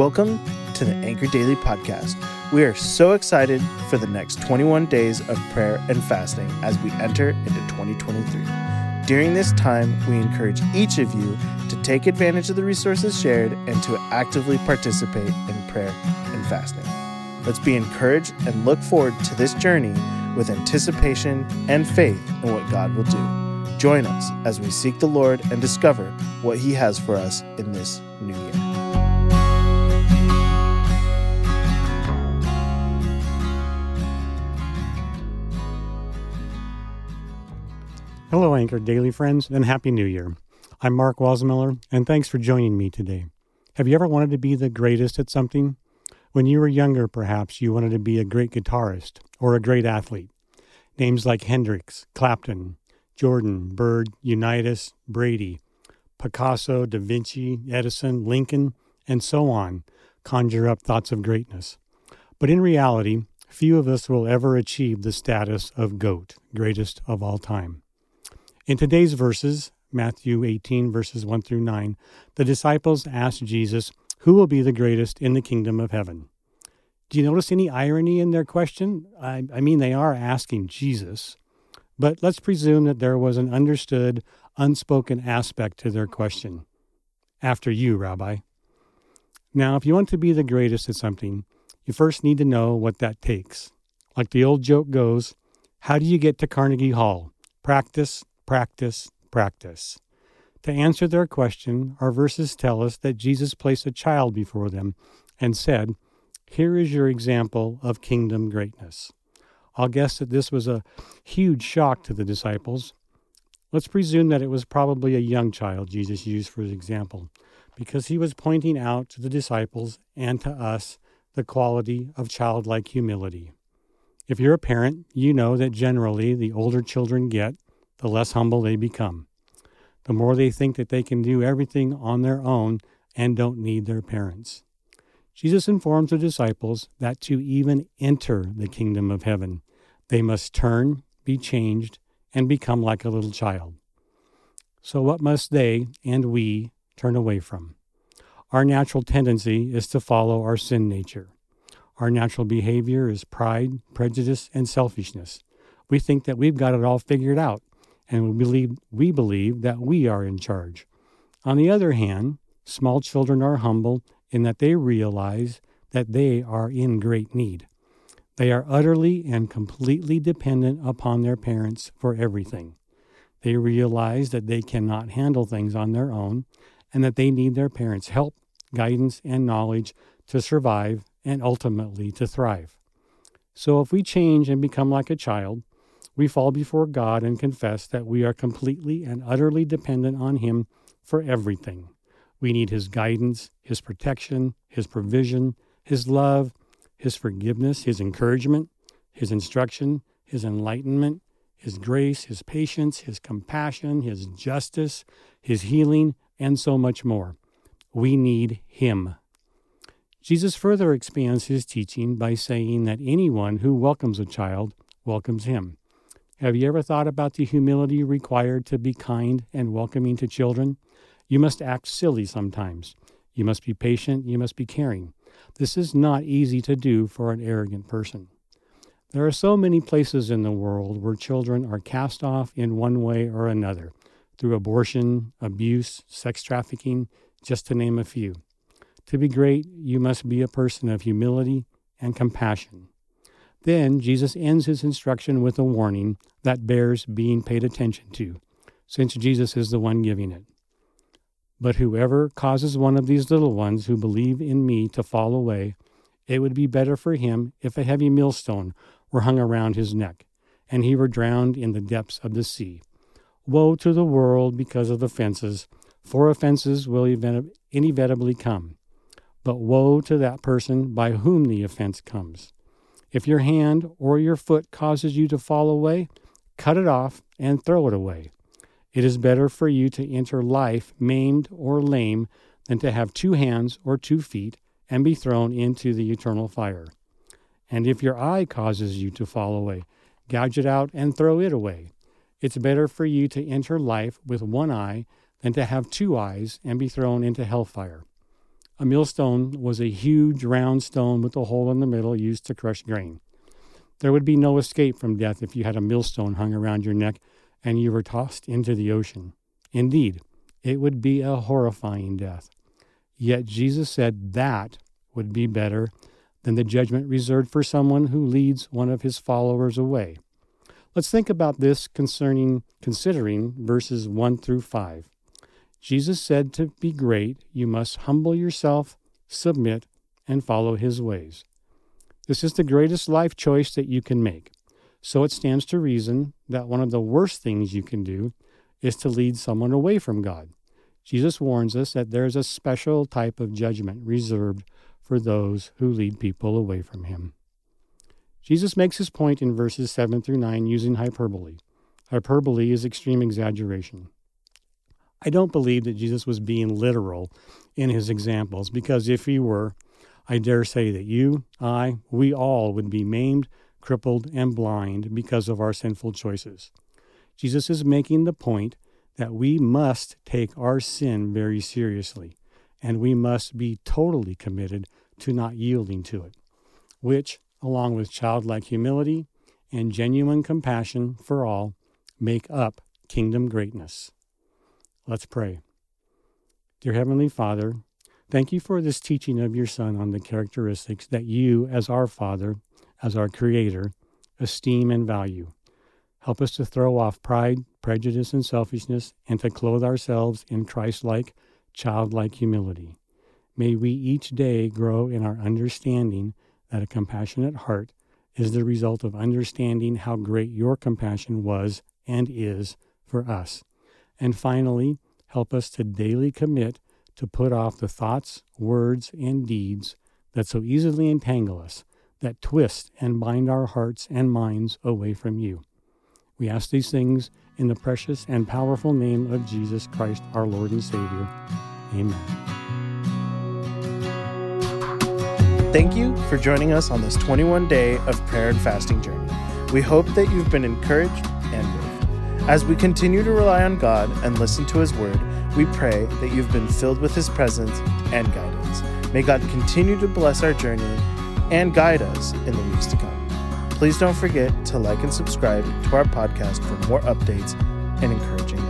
Welcome to the Anchor Daily Podcast. We are so excited for the next 21 days of prayer and fasting as we enter into 2023. During this time, we encourage each of you to take advantage of the resources shared and to actively participate in prayer and fasting. Let's be encouraged and look forward to this journey with anticipation and faith in what God will do. Join us as we seek the Lord and discover what He has for us in this new year. Hello, Anchor Daily friends, and Happy New Year. I'm Mark Wasmiller, and thanks for joining me today. Have you ever wanted to be the greatest at something? When you were younger, perhaps you wanted to be a great guitarist or a great athlete. Names like Hendrix, Clapton, Jordan, Bird, Unitas, Brady, Picasso, Da Vinci, Edison, Lincoln, and so on conjure up thoughts of greatness. But in reality, few of us will ever achieve the status of GOAT, greatest of all time. In today's verses, Matthew 18, verses 1 through 9, the disciples asked Jesus, Who will be the greatest in the kingdom of heaven? Do you notice any irony in their question? I, I mean, they are asking Jesus, but let's presume that there was an understood, unspoken aspect to their question. After you, Rabbi. Now, if you want to be the greatest at something, you first need to know what that takes. Like the old joke goes, how do you get to Carnegie Hall? Practice, practice, practice. To answer their question, our verses tell us that Jesus placed a child before them and said, Here is your example of kingdom greatness. I'll guess that this was a huge shock to the disciples. Let's presume that it was probably a young child Jesus used for his example, because he was pointing out to the disciples and to us the quality of childlike humility. If you're a parent, you know that generally the older children get, the less humble they become. The more they think that they can do everything on their own and don't need their parents. Jesus informs the disciples that to even enter the kingdom of heaven, they must turn, be changed, and become like a little child. So, what must they and we turn away from? Our natural tendency is to follow our sin nature. Our natural behavior is pride, prejudice, and selfishness. We think that we've got it all figured out and we believe, we believe that we are in charge. On the other hand, small children are humble in that they realize that they are in great need. They are utterly and completely dependent upon their parents for everything. They realize that they cannot handle things on their own and that they need their parents' help, guidance, and knowledge to survive and ultimately to thrive. So if we change and become like a child, we fall before God and confess that we are completely and utterly dependent on Him for everything. We need His guidance, His protection, His provision, His love, His forgiveness, His encouragement, His instruction, His enlightenment, His grace, His patience, His compassion, His justice, His healing, and so much more. We need Him. Jesus further expands his teaching by saying that anyone who welcomes a child welcomes him. Have you ever thought about the humility required to be kind and welcoming to children? You must act silly sometimes. You must be patient. You must be caring. This is not easy to do for an arrogant person. There are so many places in the world where children are cast off in one way or another through abortion, abuse, sex trafficking, just to name a few. To be great, you must be a person of humility and compassion. Then Jesus ends his instruction with a warning that bears being paid attention to, since Jesus is the one giving it. But whoever causes one of these little ones who believe in me to fall away, it would be better for him if a heavy millstone were hung around his neck, and he were drowned in the depths of the sea. Woe to the world because of offenses, for offenses will inevitably come. But woe to that person by whom the offense comes. If your hand or your foot causes you to fall away, cut it off and throw it away. It is better for you to enter life maimed or lame than to have two hands or two feet and be thrown into the eternal fire. And if your eye causes you to fall away, gouge it out and throw it away. It's better for you to enter life with one eye than to have two eyes and be thrown into hellfire. A millstone was a huge round stone with a hole in the middle used to crush grain. There would be no escape from death if you had a millstone hung around your neck and you were tossed into the ocean. Indeed, it would be a horrifying death. Yet Jesus said that would be better than the judgment reserved for someone who leads one of his followers away. Let's think about this concerning considering verses 1 through 5. Jesus said to be great, you must humble yourself, submit, and follow his ways. This is the greatest life choice that you can make. So it stands to reason that one of the worst things you can do is to lead someone away from God. Jesus warns us that there is a special type of judgment reserved for those who lead people away from him. Jesus makes his point in verses 7 through 9 using hyperbole. Hyperbole is extreme exaggeration. I don't believe that Jesus was being literal in his examples because if he were, I dare say that you, I, we all would be maimed, crippled, and blind because of our sinful choices. Jesus is making the point that we must take our sin very seriously, and we must be totally committed to not yielding to it, which, along with childlike humility and genuine compassion for all, make up kingdom greatness. Let's pray. Dear Heavenly Father, Thank you for this teaching of your Son on the characteristics that you, as our Father, as our Creator, esteem and value. Help us to throw off pride, prejudice, and selfishness, and to clothe ourselves in Christ like, childlike humility. May we each day grow in our understanding that a compassionate heart is the result of understanding how great your compassion was and is for us. And finally, help us to daily commit to put off the thoughts, words, and deeds that so easily entangle us, that twist and bind our hearts and minds away from you. We ask these things in the precious and powerful name of Jesus Christ, our Lord and Savior. Amen. Thank you for joining us on this 21 day of prayer and fasting journey. We hope that you've been encouraged. As we continue to rely on God and listen to His Word, we pray that you've been filled with His presence and guidance. May God continue to bless our journey and guide us in the weeks to come. Please don't forget to like and subscribe to our podcast for more updates and encouraging